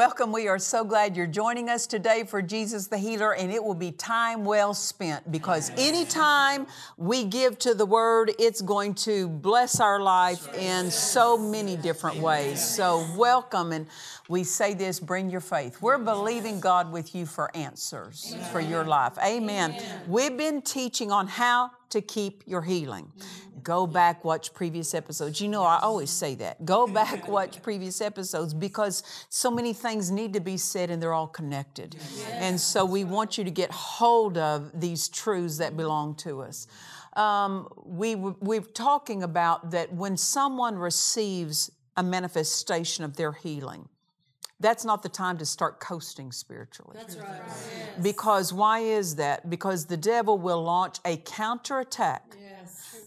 Welcome. We are so glad you're joining us today for Jesus the Healer, and it will be time well spent because anytime we give to the Word, it's going to bless our life in so many different ways. So, welcome. And we say this bring your faith. We're believing God with you for answers for your life. Amen. We've been teaching on how to keep your healing. Go back, watch previous episodes. You know, I always say that. Go back, watch previous episodes because so many things need to be said and they're all connected. And so we want you to get hold of these truths that belong to us. Um, we, we're talking about that when someone receives a manifestation of their healing, that's not the time to start coasting spiritually. That's right. Because why is that? Because the devil will launch a counterattack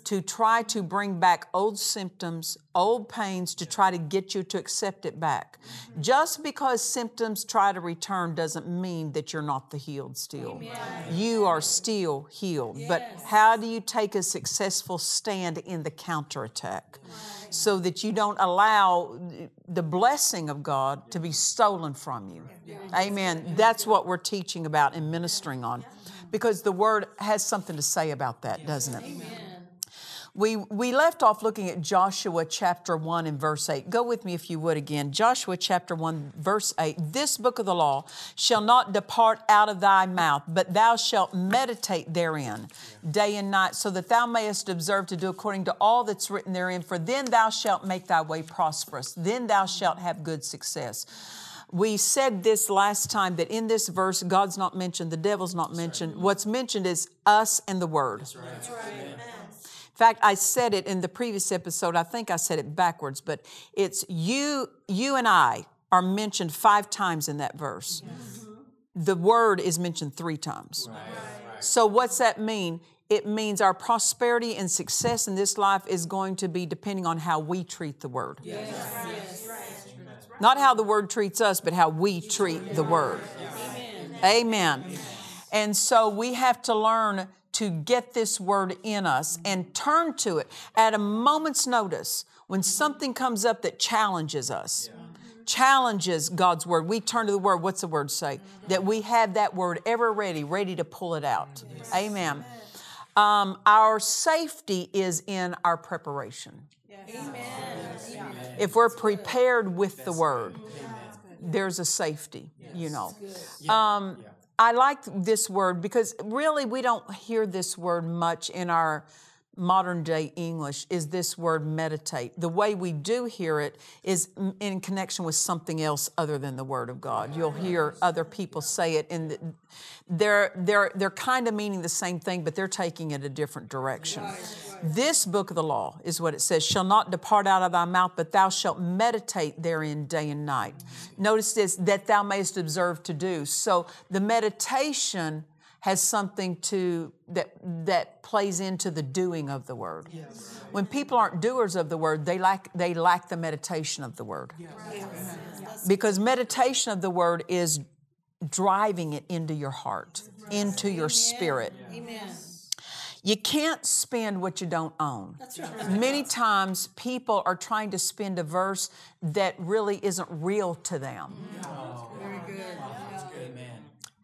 to try to bring back old symptoms, old pains, to try to get you to accept it back. Mm-hmm. Just because symptoms try to return doesn't mean that you're not the healed still. You are still healed. But how do you take a successful stand in the counterattack? So that you don't allow the blessing of God to be stolen from you. Amen. That's what we're teaching about and ministering on. Because the word has something to say about that, doesn't it? We, we left off looking at Joshua chapter 1 and verse 8. Go with me if you would again. Joshua chapter 1, verse 8. This book of the law shall not depart out of thy mouth, but thou shalt meditate therein day and night, so that thou mayest observe to do according to all that's written therein. For then thou shalt make thy way prosperous, then thou shalt have good success. We said this last time that in this verse, God's not mentioned, the devil's not mentioned. What's mentioned is us and the Word. In fact, I said it in the previous episode. I think I said it backwards, but it's you, you and I are mentioned five times in that verse. The word is mentioned three times. So what's that mean? It means our prosperity and success in this life is going to be depending on how we treat the word. Not how the word treats us, but how we treat the word. Amen. And so we have to learn to get this word in us and turn to it at a moment's notice when something comes up that challenges us. Challenges God's word. We turn to the word. What's the word say? That we have that word ever ready, ready to pull it out. Amen. Um, our safety is in our preparation. Amen. If we're prepared with the word, there's a safety, you know. Um, I like this word because really we don't hear this word much in our modern day English is this word meditate. The way we do hear it is m- in connection with something else other than the word of God. You'll hear other people say it and they're they're they're kind of meaning the same thing but they're taking it a different direction. This book of the law is what it says, shall not depart out of thy mouth but thou shalt meditate therein day and night. Notice this that thou mayest observe to do. So the meditation has something to that that plays into the doing of the word. When people aren't doers of the word, they lack they lack the meditation of the word. Because meditation of the word is driving it into your heart, into your spirit. Amen. You can't spend what you don't own. Many times people are trying to spend a verse that really isn't real to them.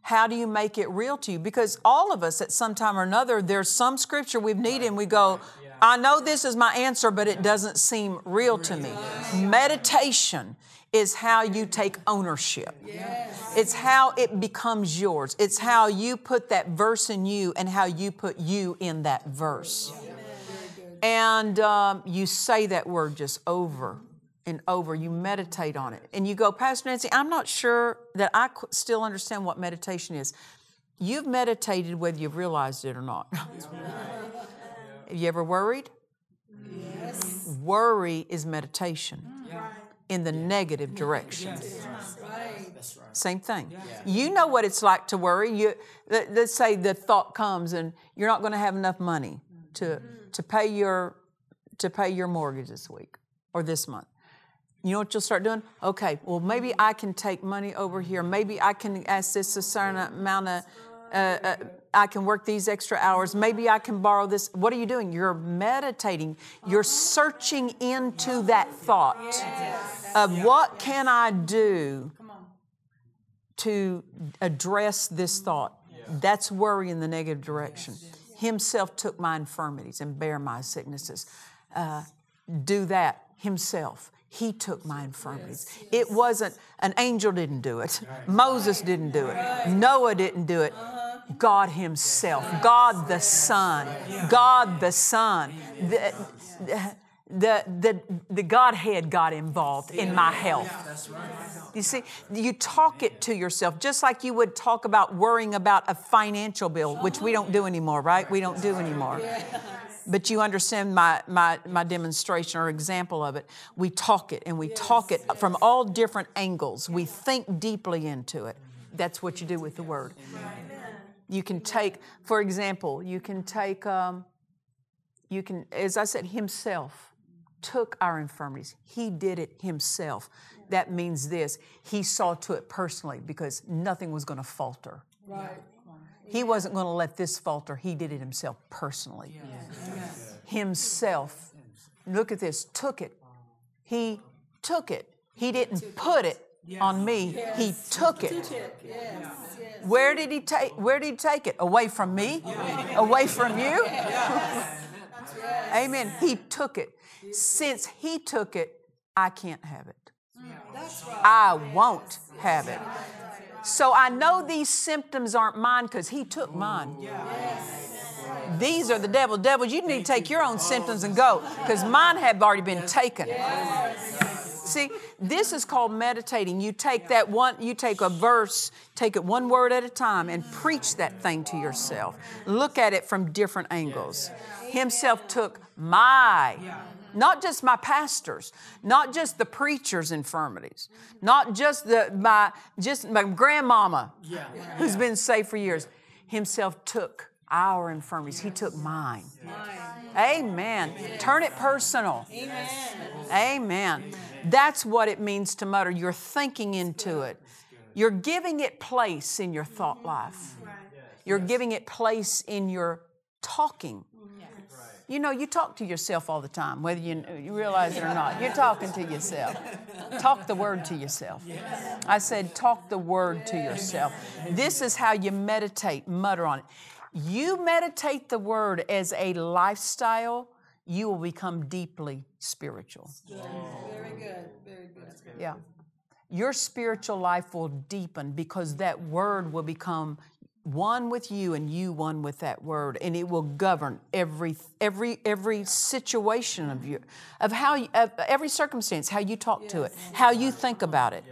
How do you make it real to you? Because all of us at some time or another, there's some scripture we've needed and we go, I know this is my answer, but it doesn't seem real to me. Meditation is how you take ownership. It's how it becomes yours. It's how you put that verse in you and how you put you in that verse. And um, you say that word just over and over. You meditate on it. And you go, Pastor Nancy, I'm not sure that I qu- still understand what meditation is. You've meditated whether you've realized it or not. Have you ever worried? Yes. Worry is meditation in the negative direction. Same thing. You know what it's like to worry. You, let- let's say the thought comes and you're not going to have enough money to, mm-hmm. to pay your to pay your mortgage this week or this month. You know what you'll start doing? Okay, well maybe I can take money over here. Maybe I can ask this a certain amount of. Uh, uh, I can work these extra hours. Maybe I can borrow this. What are you doing? You're meditating. You're searching into that thought of what can I do to address this thought. That's worry in the negative direction. Himself took my infirmities and bare my sicknesses. Uh, do that himself. He took my infirmities. It wasn't, an angel didn't do it. Moses didn't do it. Noah didn't do it. Uh-huh. God Himself, God the Son, God the Son. The, the, the, the Godhead got involved in my health. You see, you talk it to yourself just like you would talk about worrying about a financial bill, which we don't do anymore, right? We don't do anymore. But you understand my, my, my demonstration or example of it. We talk it and we talk it from all different angles. We think deeply into it. That's what you do with the word. You can take, for example, you can take, um, you can, as I said, Himself took our infirmities. He did it Himself. That means this He saw to it personally because nothing was going to falter. Right. He wasn't going to let this falter. He did it Himself personally. Himself, look at this, took it. He took it. He didn't put it on me. He took it. Where did he take where did he take it? Away from me? Away from you? Amen. He took it. Since he took it, I can't have it. I won't have it. So I know these symptoms aren't mine because he took mine. These are the devil. Devil, you need to take your own symptoms and go because mine have already been taken. See, this is called meditating. You take that one, you take a verse, take it one word at a time and preach that thing to yourself. Look at it from different angles. Himself took my, not just my pastors, not just the preacher's infirmities, not just the my just my grandmama who's been saved for years. Himself took our infirmities. He took mine. Amen. Turn it personal. Amen. That's what it means to mutter. You're thinking into it. You're giving it place in your thought life. You're giving it place in your talking. Mm-hmm. You know, you talk to yourself all the time, whether you, you realize it or not. You're talking to yourself. Talk the word to yourself. I said, talk the word to yourself. This is how you meditate, mutter on it. You meditate the word as a lifestyle, you will become deeply spiritual. Very good. Very good. Yeah. Your spiritual life will deepen because that word will become one with you and you one with that word and it will govern every every every situation of you of how you, of every circumstance how you talk to it how you think about it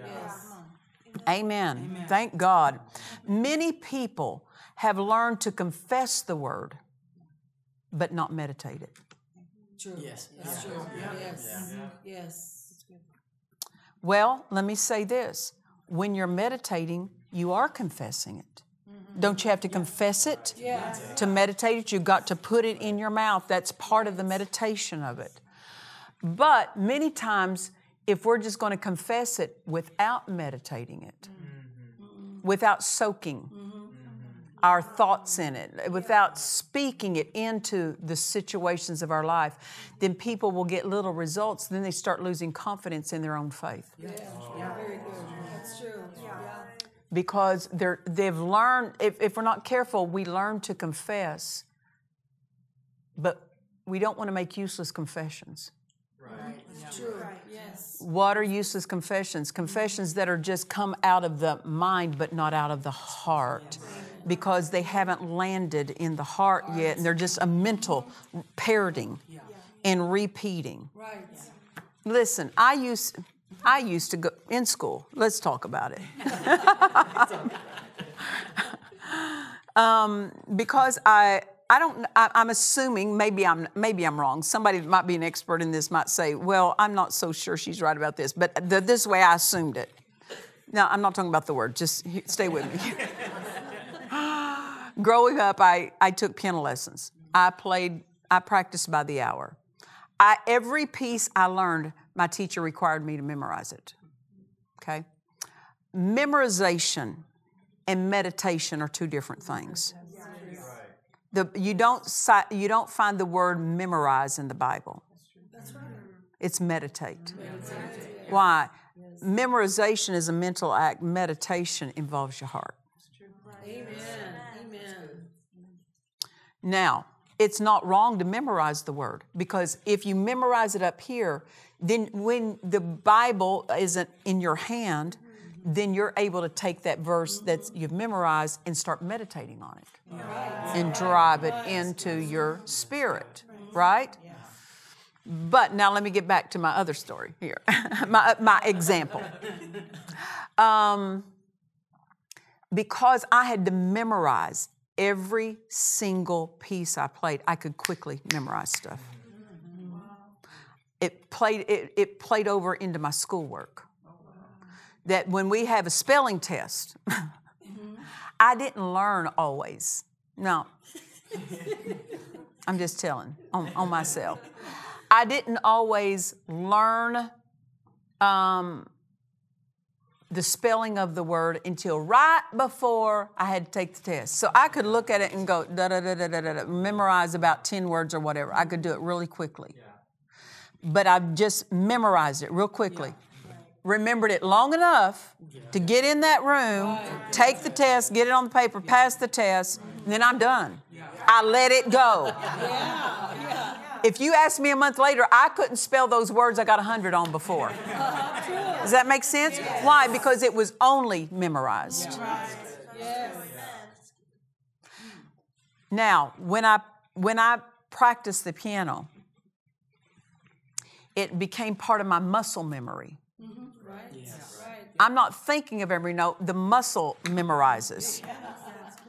Amen. Thank God. Many people have learned to confess the word, but not meditate it. True. Yes. That's true. Yes. Yes. Well, let me say this when you're meditating, you are confessing it. Don't you have to confess it? Yeah. To meditate it, you've got to put it in your mouth. That's part of the meditation of it. But many times, if we're just going to confess it without meditating it, mm-hmm. without soaking mm-hmm. our thoughts in it, without speaking it into the situations of our life, then people will get little results. Then they start losing confidence in their own faith Yeah. Oh. Very good. That's true. Yeah. Because they're, they've learned, if, if we're not careful, we learn to confess, but we don't want to make useless confessions. It's true. Yes. What are useless confessions? Confessions that are just come out of the mind but not out of the heart because they haven't landed in the heart yet and they're just a mental parroting. and repeating. Right. Listen, I used I used to go in school. Let's talk about it. um, because I I don't I, I'm assuming maybe I'm maybe I'm wrong. Somebody that might be an expert in this might say, well, I'm not so sure she's right about this, but the, this way I assumed it. Now I'm not talking about the word. Just stay with me. Growing up, I, I took piano lessons. I played, I practiced by the hour. I, every piece I learned, my teacher required me to memorize it. Okay? Memorization and meditation are two different things. The, you, don't, you don't find the word memorize in the Bible. It's meditate. Why? Memorization is a mental act, meditation involves your heart. Amen. Amen. Now, it's not wrong to memorize the word because if you memorize it up here, then when the Bible isn't in your hand, then you're able to take that verse that you've memorized and start meditating on it and drive it into your spirit, right? But now let me get back to my other story here, my, my example. Um, because I had to memorize every single piece I played, I could quickly memorize stuff. It played, it, it played over into my schoolwork. That when we have a spelling test, I didn't learn always. No. I'm just telling on, on myself. I didn't always learn um, the spelling of the word until right before I had to take the test. So I could look at it and go da da da da da da, da memorize about 10 words or whatever. I could do it really quickly. But I've just memorized it real quickly. Remembered it long enough to get in that room, take the test, get it on the paper, pass the test, and then I'm done. I let it go. If you ask me a month later, I couldn't spell those words I got 100 on before. Does that make sense? Why? Because it was only memorized. Now, when I when I practiced the piano, it became part of my muscle memory. Mm-hmm. I'm not thinking of every note, the muscle memorizes.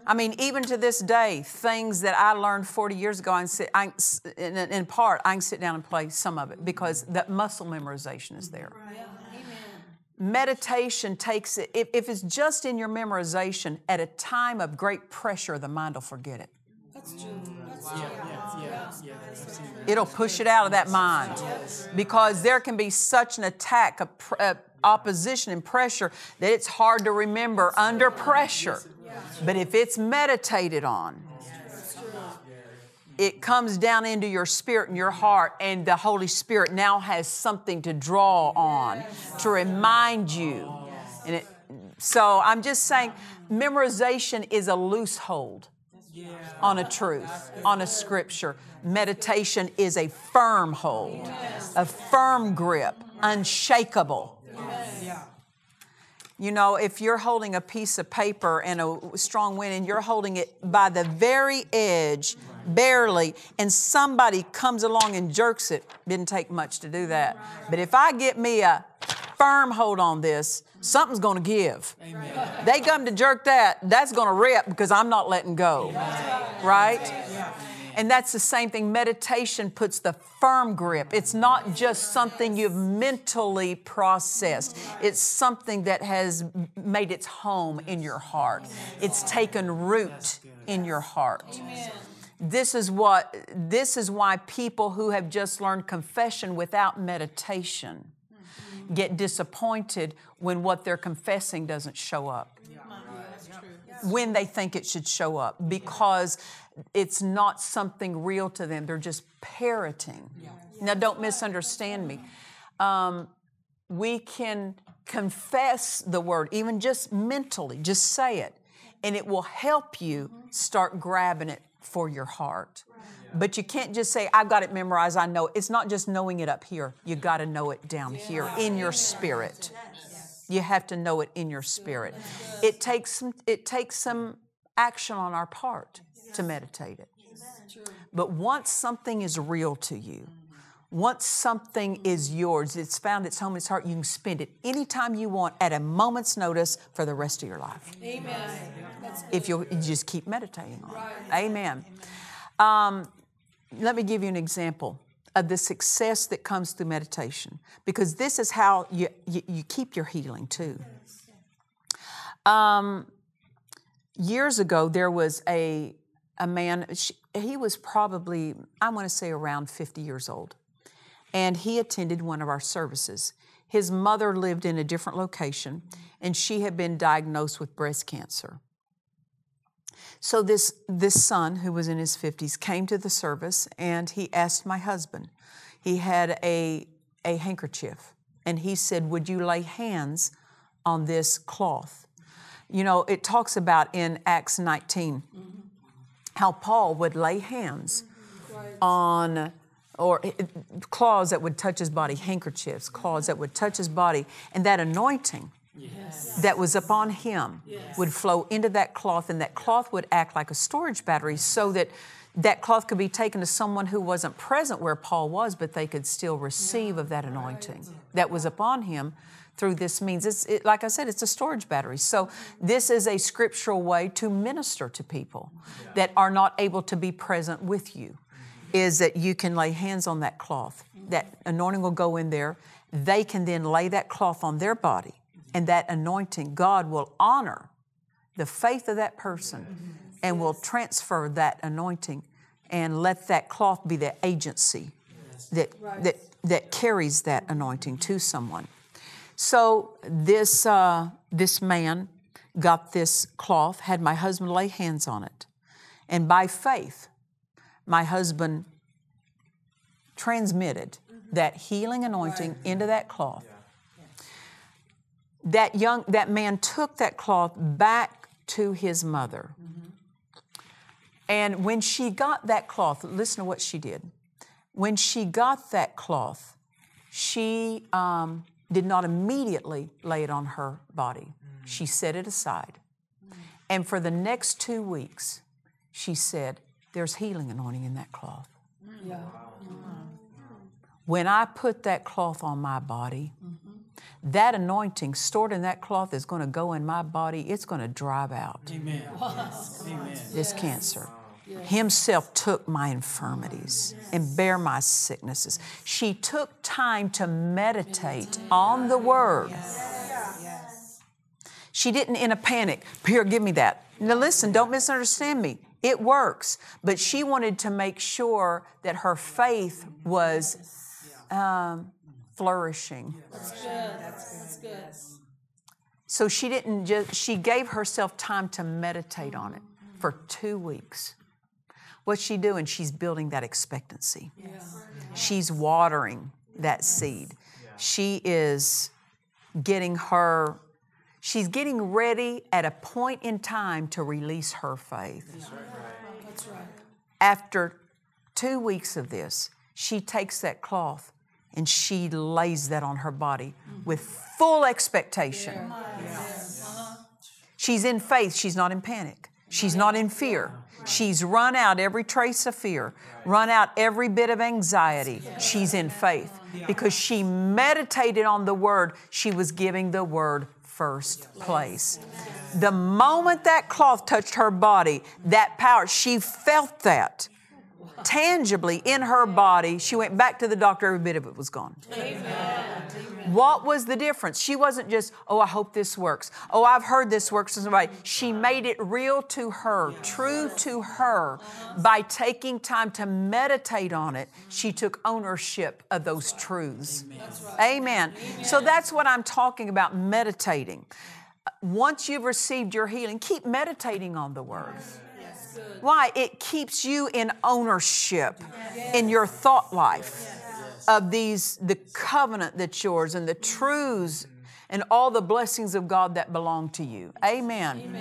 I mean, even to this day, things that I learned 40 years ago, I can sit, I, can in, in part, I can sit down and play some of it because mm-hmm. that muscle memorization is there. Meditation takes it, if, if it's just in your memorization, at a time of great pressure, the mind will forget it. That's true. Mm, That's true. It'll push it out of that mind because there can be such an attack, a, pr- a opposition and pressure that it's hard to remember under pressure. But if it's meditated on, it comes down into your spirit and your heart, and the Holy Spirit now has something to draw on to remind you. And it, so I'm just saying, memorization is a loose hold on a truth, on a scripture. Meditation is a firm hold, a firm grip, unshakable. You know, if you're holding a piece of paper and a strong wind and you're holding it by the very edge, barely, and somebody comes along and jerks it, didn't take much to do that. But if I get me a firm hold on this, something's going to give. They come to jerk that, that's going to rip because I'm not letting go. Right? And that's the same thing. Meditation puts the firm grip. It's not just something you've mentally processed, it's something that has made its home in your heart, it's taken root in your heart. This is what this is why people who have just learned confession without meditation get disappointed when what they're confessing doesn't show up when they think it should show up because it's not something real to them. They're just parroting. Now, don't misunderstand me. Um, we can confess the word, even just mentally, just say it, and it will help you start grabbing it for your heart. But you can't just say, I've got it memorized, I know. It's not just knowing it up here. You got to know it down here in your spirit. You have to know it in your spirit. It takes some, it takes some action on our part to meditate it. But once something is real to you, Once something is yours, it's found its home in its heart, you can spend it anytime you want at a moment's notice for the rest of your life. Amen. If you'll you just keep meditating on it. Amen. Um, let me give you an example of the success that comes through meditation, because this is how you, you, you keep your healing too. Um, years ago, there was a, a man, she, he was probably, I want to say around 50 years old, and he attended one of our services. His mother lived in a different location, and she had been diagnosed with breast cancer. So this, this son, who was in his 50s, came to the service and he asked my husband. He had a, a handkerchief and he said, Would you lay hands on this cloth? You know, it talks about in Acts 19 how Paul would lay hands on or eh, eh, claws that would touch his body, handkerchiefs, claws that would touch his body, and that anointing that was upon him would flow into that cloth, and that cloth would act like a storage battery so that that cloth could be taken to someone who wasn't present where Paul was, but they could still receive of that anointing that was upon him through this means. It's it, like I said, it's a storage battery. So this is a scriptural way to minister to people that are not able to be present with you. Is that you can lay hands on that cloth. That mm-hmm. anointing will go in there. They can then lay that cloth on their body, and that anointing, God will honor the faith of that person and will transfer that anointing and let that cloth be the agency that, that, that carries that anointing to someone. So this, uh, this man got this cloth, had my husband lay hands on it. And by faith, my husband transmitted that healing anointing into that cloth. That young that man took that cloth back to his mother. And when she got that cloth, listen to what she did. When she got that cloth, she um, did not immediately lay it on her body. She set it aside. And for the next two weeks, she said, There's healing anointing in that cloth. Yeah. When I put that cloth on my body, that anointing stored in that cloth is going to go in my body. It's going to drive out Amen. Amen. this cancer. Himself took my infirmities and bear my sicknesses. She took time to meditate on the word. She didn't in a panic, here, give me that. Now listen, don't misunderstand me. It works. But she wanted to make sure that her faith was um, flourishing. That's good. That's good. So she didn't just, she gave herself time to meditate on it for two weeks. What's she doing? She's building that expectancy. She's watering that seed. She is getting her, she's getting ready at a point in time to release her faith. That's right. After two weeks of this, she takes that cloth and she lays that on her body with full expectation. She's in faith, she's not in panic. She's not in fear. She's run out every trace of fear, run out every bit of anxiety. She's in faith because she meditated on the word. She was giving the word first place. The moment that cloth touched her body, that power, she felt that tangibly in her body. She went back to the doctor, every bit of it was gone. What was the difference? She wasn't just, oh, I hope this works. Oh, I've heard this works to somebody. She made it real to her, true to her. By taking time to meditate on it, she took ownership of those truths. Amen. So that's what I'm talking about meditating. Once you've received your healing, keep meditating on the Word. Why? It keeps you in ownership in your thought life of these, the covenant that's yours and the truths and all the blessings of God that belong to you. Amen.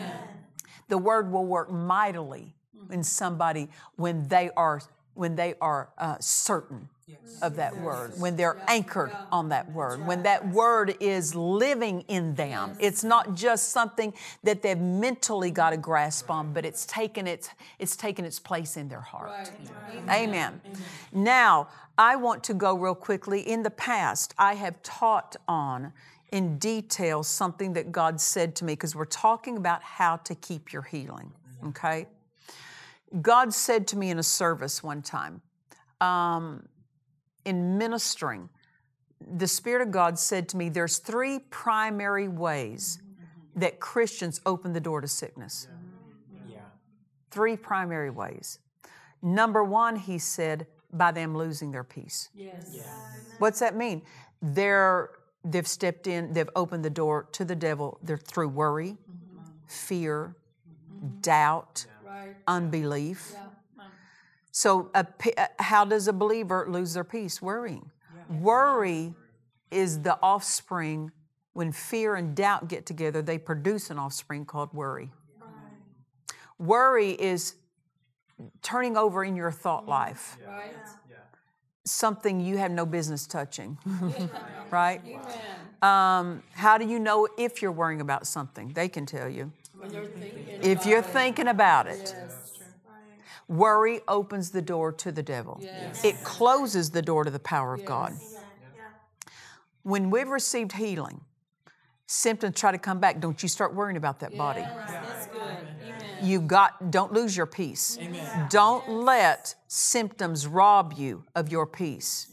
The word will work mightily in somebody when they are when they are uh, certain of that word, when they're anchored on that word, when that word is living in them. It's not just something that they've mentally got a grasp on, but it's taken its it's taken its place in their heart. Amen. Now, I want to go real quickly. In the past, I have taught on in detail something that God said to me because we're talking about how to keep your healing, okay? God said to me in a service one time, um, in ministering, the Spirit of God said to me, There's three primary ways that Christians open the door to sickness. Yeah. Three primary ways. Number one, he said, by them losing their peace. Yes. What's that mean? They're they've stepped in, they've opened the door to the devil. They're through worry, mm-hmm. fear, mm-hmm. doubt, Right. unbelief. Yeah. So, a, uh, how does a believer lose their peace? Worrying. Worry is the offspring. When fear and doubt get together, they produce an offspring called worry. Worry is turning over in your thought life Right. something you have no business touching, right? Um, how do you know if you're worrying about something? They can tell you. When you're If you're thinking about it, Yes. Worry opens the door to the devil. Yes. It closes the door to the power of God. When we've received healing, symptoms try to come back. Don't you start worrying about that body. That's good. You got don't lose your peace. Don't let symptoms rob you of your peace.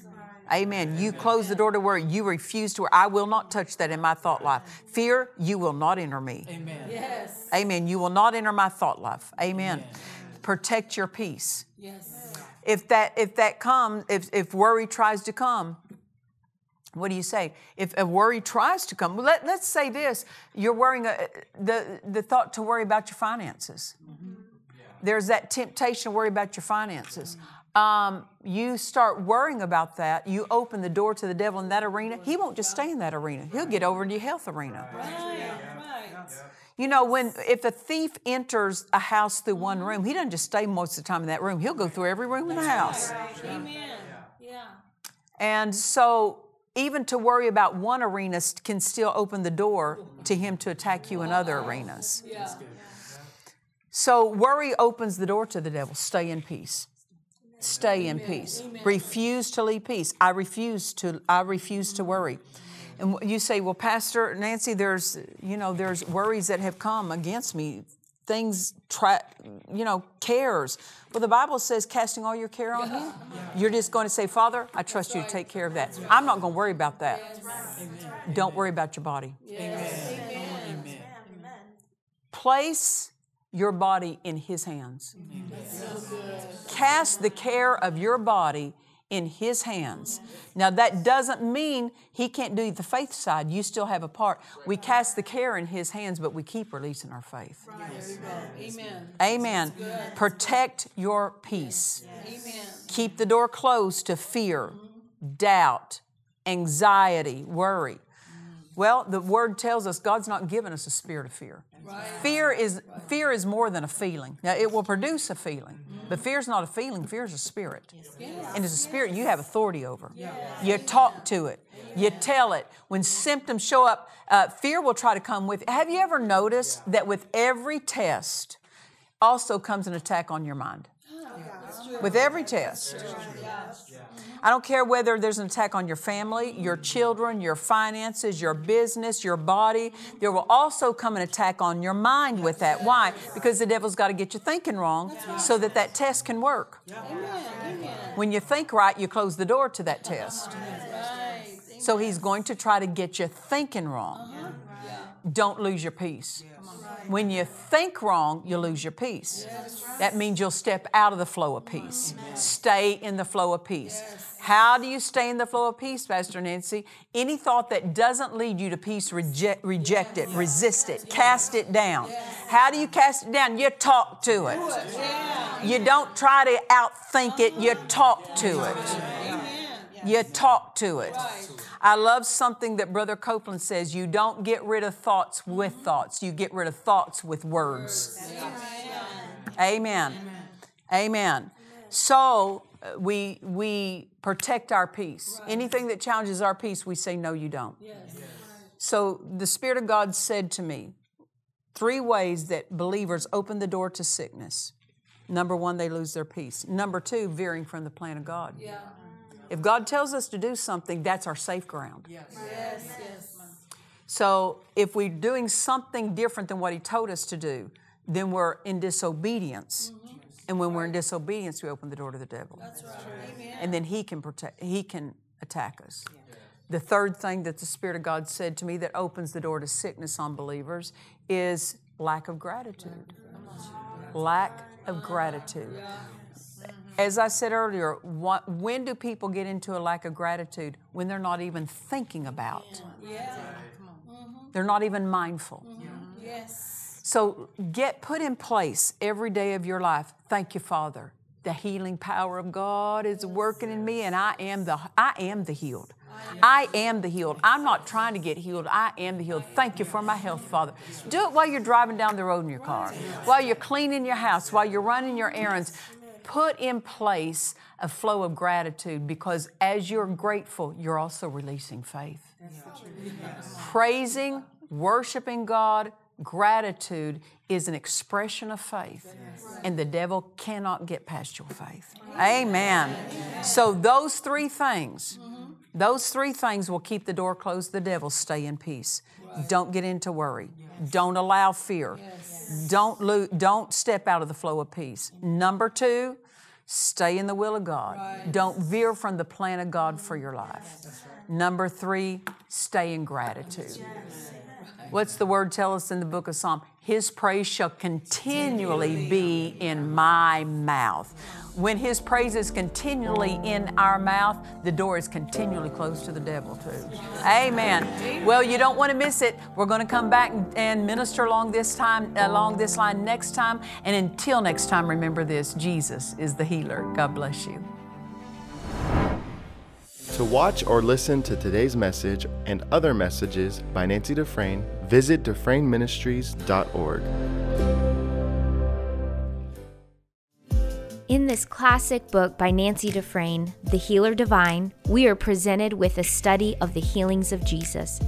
Amen. You close the door to worry. You refuse to worry. I will not touch that in my thought life. Fear, you will not enter me. Amen. Yes. Amen. You will not enter my thought life. Amen. Protect your peace. Yes. If that if that comes, if if worry tries to come, what do you say? If a worry tries to come, let, let's say this: you're worrying uh, the the thought to worry about your finances. There's that temptation to worry about your finances. Um, you start worrying about that, you open the door to the devil in that arena. He won't just stay in that arena. He'll get over to your health arena. Right. Right. You know, when if a thief enters a house through one room, he doesn't just stay most of the time in that room. He'll go through every room in the house. Amen. Yeah. And so even to worry about one arena can still open the door to him to attack you in other arenas. Yeah. So worry opens the door to the devil. Stay in peace. Stay in peace. Refuse to leave peace. I refuse to I refuse to worry. And you say, "Well, Pastor Nancy, there's you know, there's worries that have come against me. Things try, you know, cares." Well, the Bible says casting all your care on him. You're just going to say, "Father, I trust you to take care of that. I'm not going to worry about that." Don't worry about your body. Place your body in His hands. Cast the care of your body in His hands. Now, that doesn't mean He can't do the faith side. You still have a part. We cast the care in His hands, but we keep releasing our faith. Amen. Amen. Protect your peace. Amen. Keep the door closed to fear, doubt, anxiety, worry. Well, the word tells us God's not given us a spirit of fear. Fear is fear is more than a feeling. Now it will produce a feeling, but fear is not a feeling. Fear is a spirit, and it's a spirit you have authority over. You talk to it. You tell it. When symptoms show up, uh, fear will try to come with. Have you ever noticed that with every test, also comes an attack on your mind? With every test. I don't care whether there's an attack on your family, your children, your finances, your business, your body. There will also come an attack on your mind with that. Why? Because the devil's got to get you thinking wrong so that that test can work. When you think right, you close the door to that test. So he's going to try to get you thinking wrong. Don't lose your peace. When you think wrong, you lose your peace. That means you'll step out of the flow of peace. Stay in the flow of peace. How do you stay in the flow of peace, Pastor Nancy? Any thought that doesn't lead you to peace, reject, reject it, resist it, cast it down. How do you cast it down? You talk to it. You don't try to outthink it, you talk to it. You talk to it. I love something that Brother Copeland says you don't get rid of thoughts with thoughts, you get rid of thoughts with words. Amen. Amen. So uh, we we protect our peace. Anything that challenges our peace, we say no you don't. So the Spirit of God said to me, three ways that believers open the door to sickness. Number one, they lose their peace. Number two, veering from the plan of God. Yeah. If God tells us to do something, that's our safe ground. Yes. Yes. Yes. So if we're doing something different than what He told us to do, then we're in disobedience. Mm-hmm. And when we're in disobedience, we open the door to the devil. That's right. Amen. And then he can protect. He can attack us. Yeah. The third thing that the Spirit of God said to me that opens the door to sickness on believers is lack of gratitude. Lack of gratitude. As I said earlier, what, when do people get into a lack of gratitude? When they're not even thinking about. Yeah. Mm-hmm. They're not even mindful. Yes. So get put in place every day of your life. Thank you, Father. The healing power of God is working in me, and I am the I am the healed. I am the healed. I'm not trying to get healed. I am the healed. Thank you for my health, Father. Do it while you're driving down the road in your car, while you're cleaning your house, while you're running your errands. Put in place a flow of gratitude because as you're grateful, you're also releasing faith. Praising, worshiping God, gratitude is an expression of faith, and the devil cannot get past your faith. Amen. So, those three things mm-hmm. those three things will keep the door closed. The devil stay in peace. Right. Don't get into worry. Yes. Don't allow fear. Yes. Don't lo- don't step out of the flow of peace. Number two, stay in the will of God. Right. Don't veer from the plan of God for your life. Right. Number three, stay in gratitude. Yes. What's the word tell us in the book of Psalm? His praise shall continually be in my mouth. When His praise is continually in our mouth, the door is continually closed to the devil, too. Amen. Well, you don't want to miss it. We're going to come back and minister along this time, along this line next time. And until next time, remember this Jesus is the healer. God bless you. To watch or listen to today's message and other messages by Nancy Dufresne, visit DufresneMinistries.org. In this classic book by Nancy Dufresne, The Healer Divine, we are presented with a study of the healings of Jesus.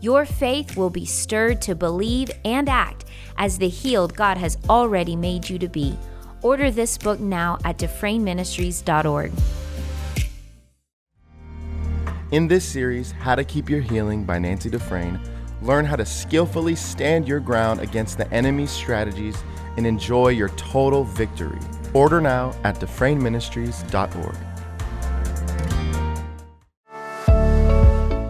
Your faith will be stirred to believe and act as the healed God has already made you to be. Order this book now at DufresneMinistries.org. In this series, How to Keep Your Healing by Nancy Dufresne, learn how to skillfully stand your ground against the enemy's strategies and enjoy your total victory. Order now at DufresneMinistries.org.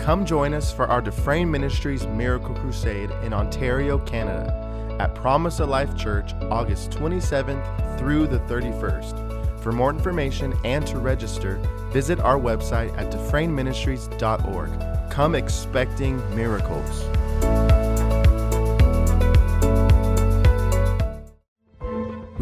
Come join us for our Dufresne Ministries Miracle Crusade in Ontario, Canada at Promise of Life Church August 27th through the 31st. For more information and to register, visit our website at DufresneMinistries.org. Come expecting miracles.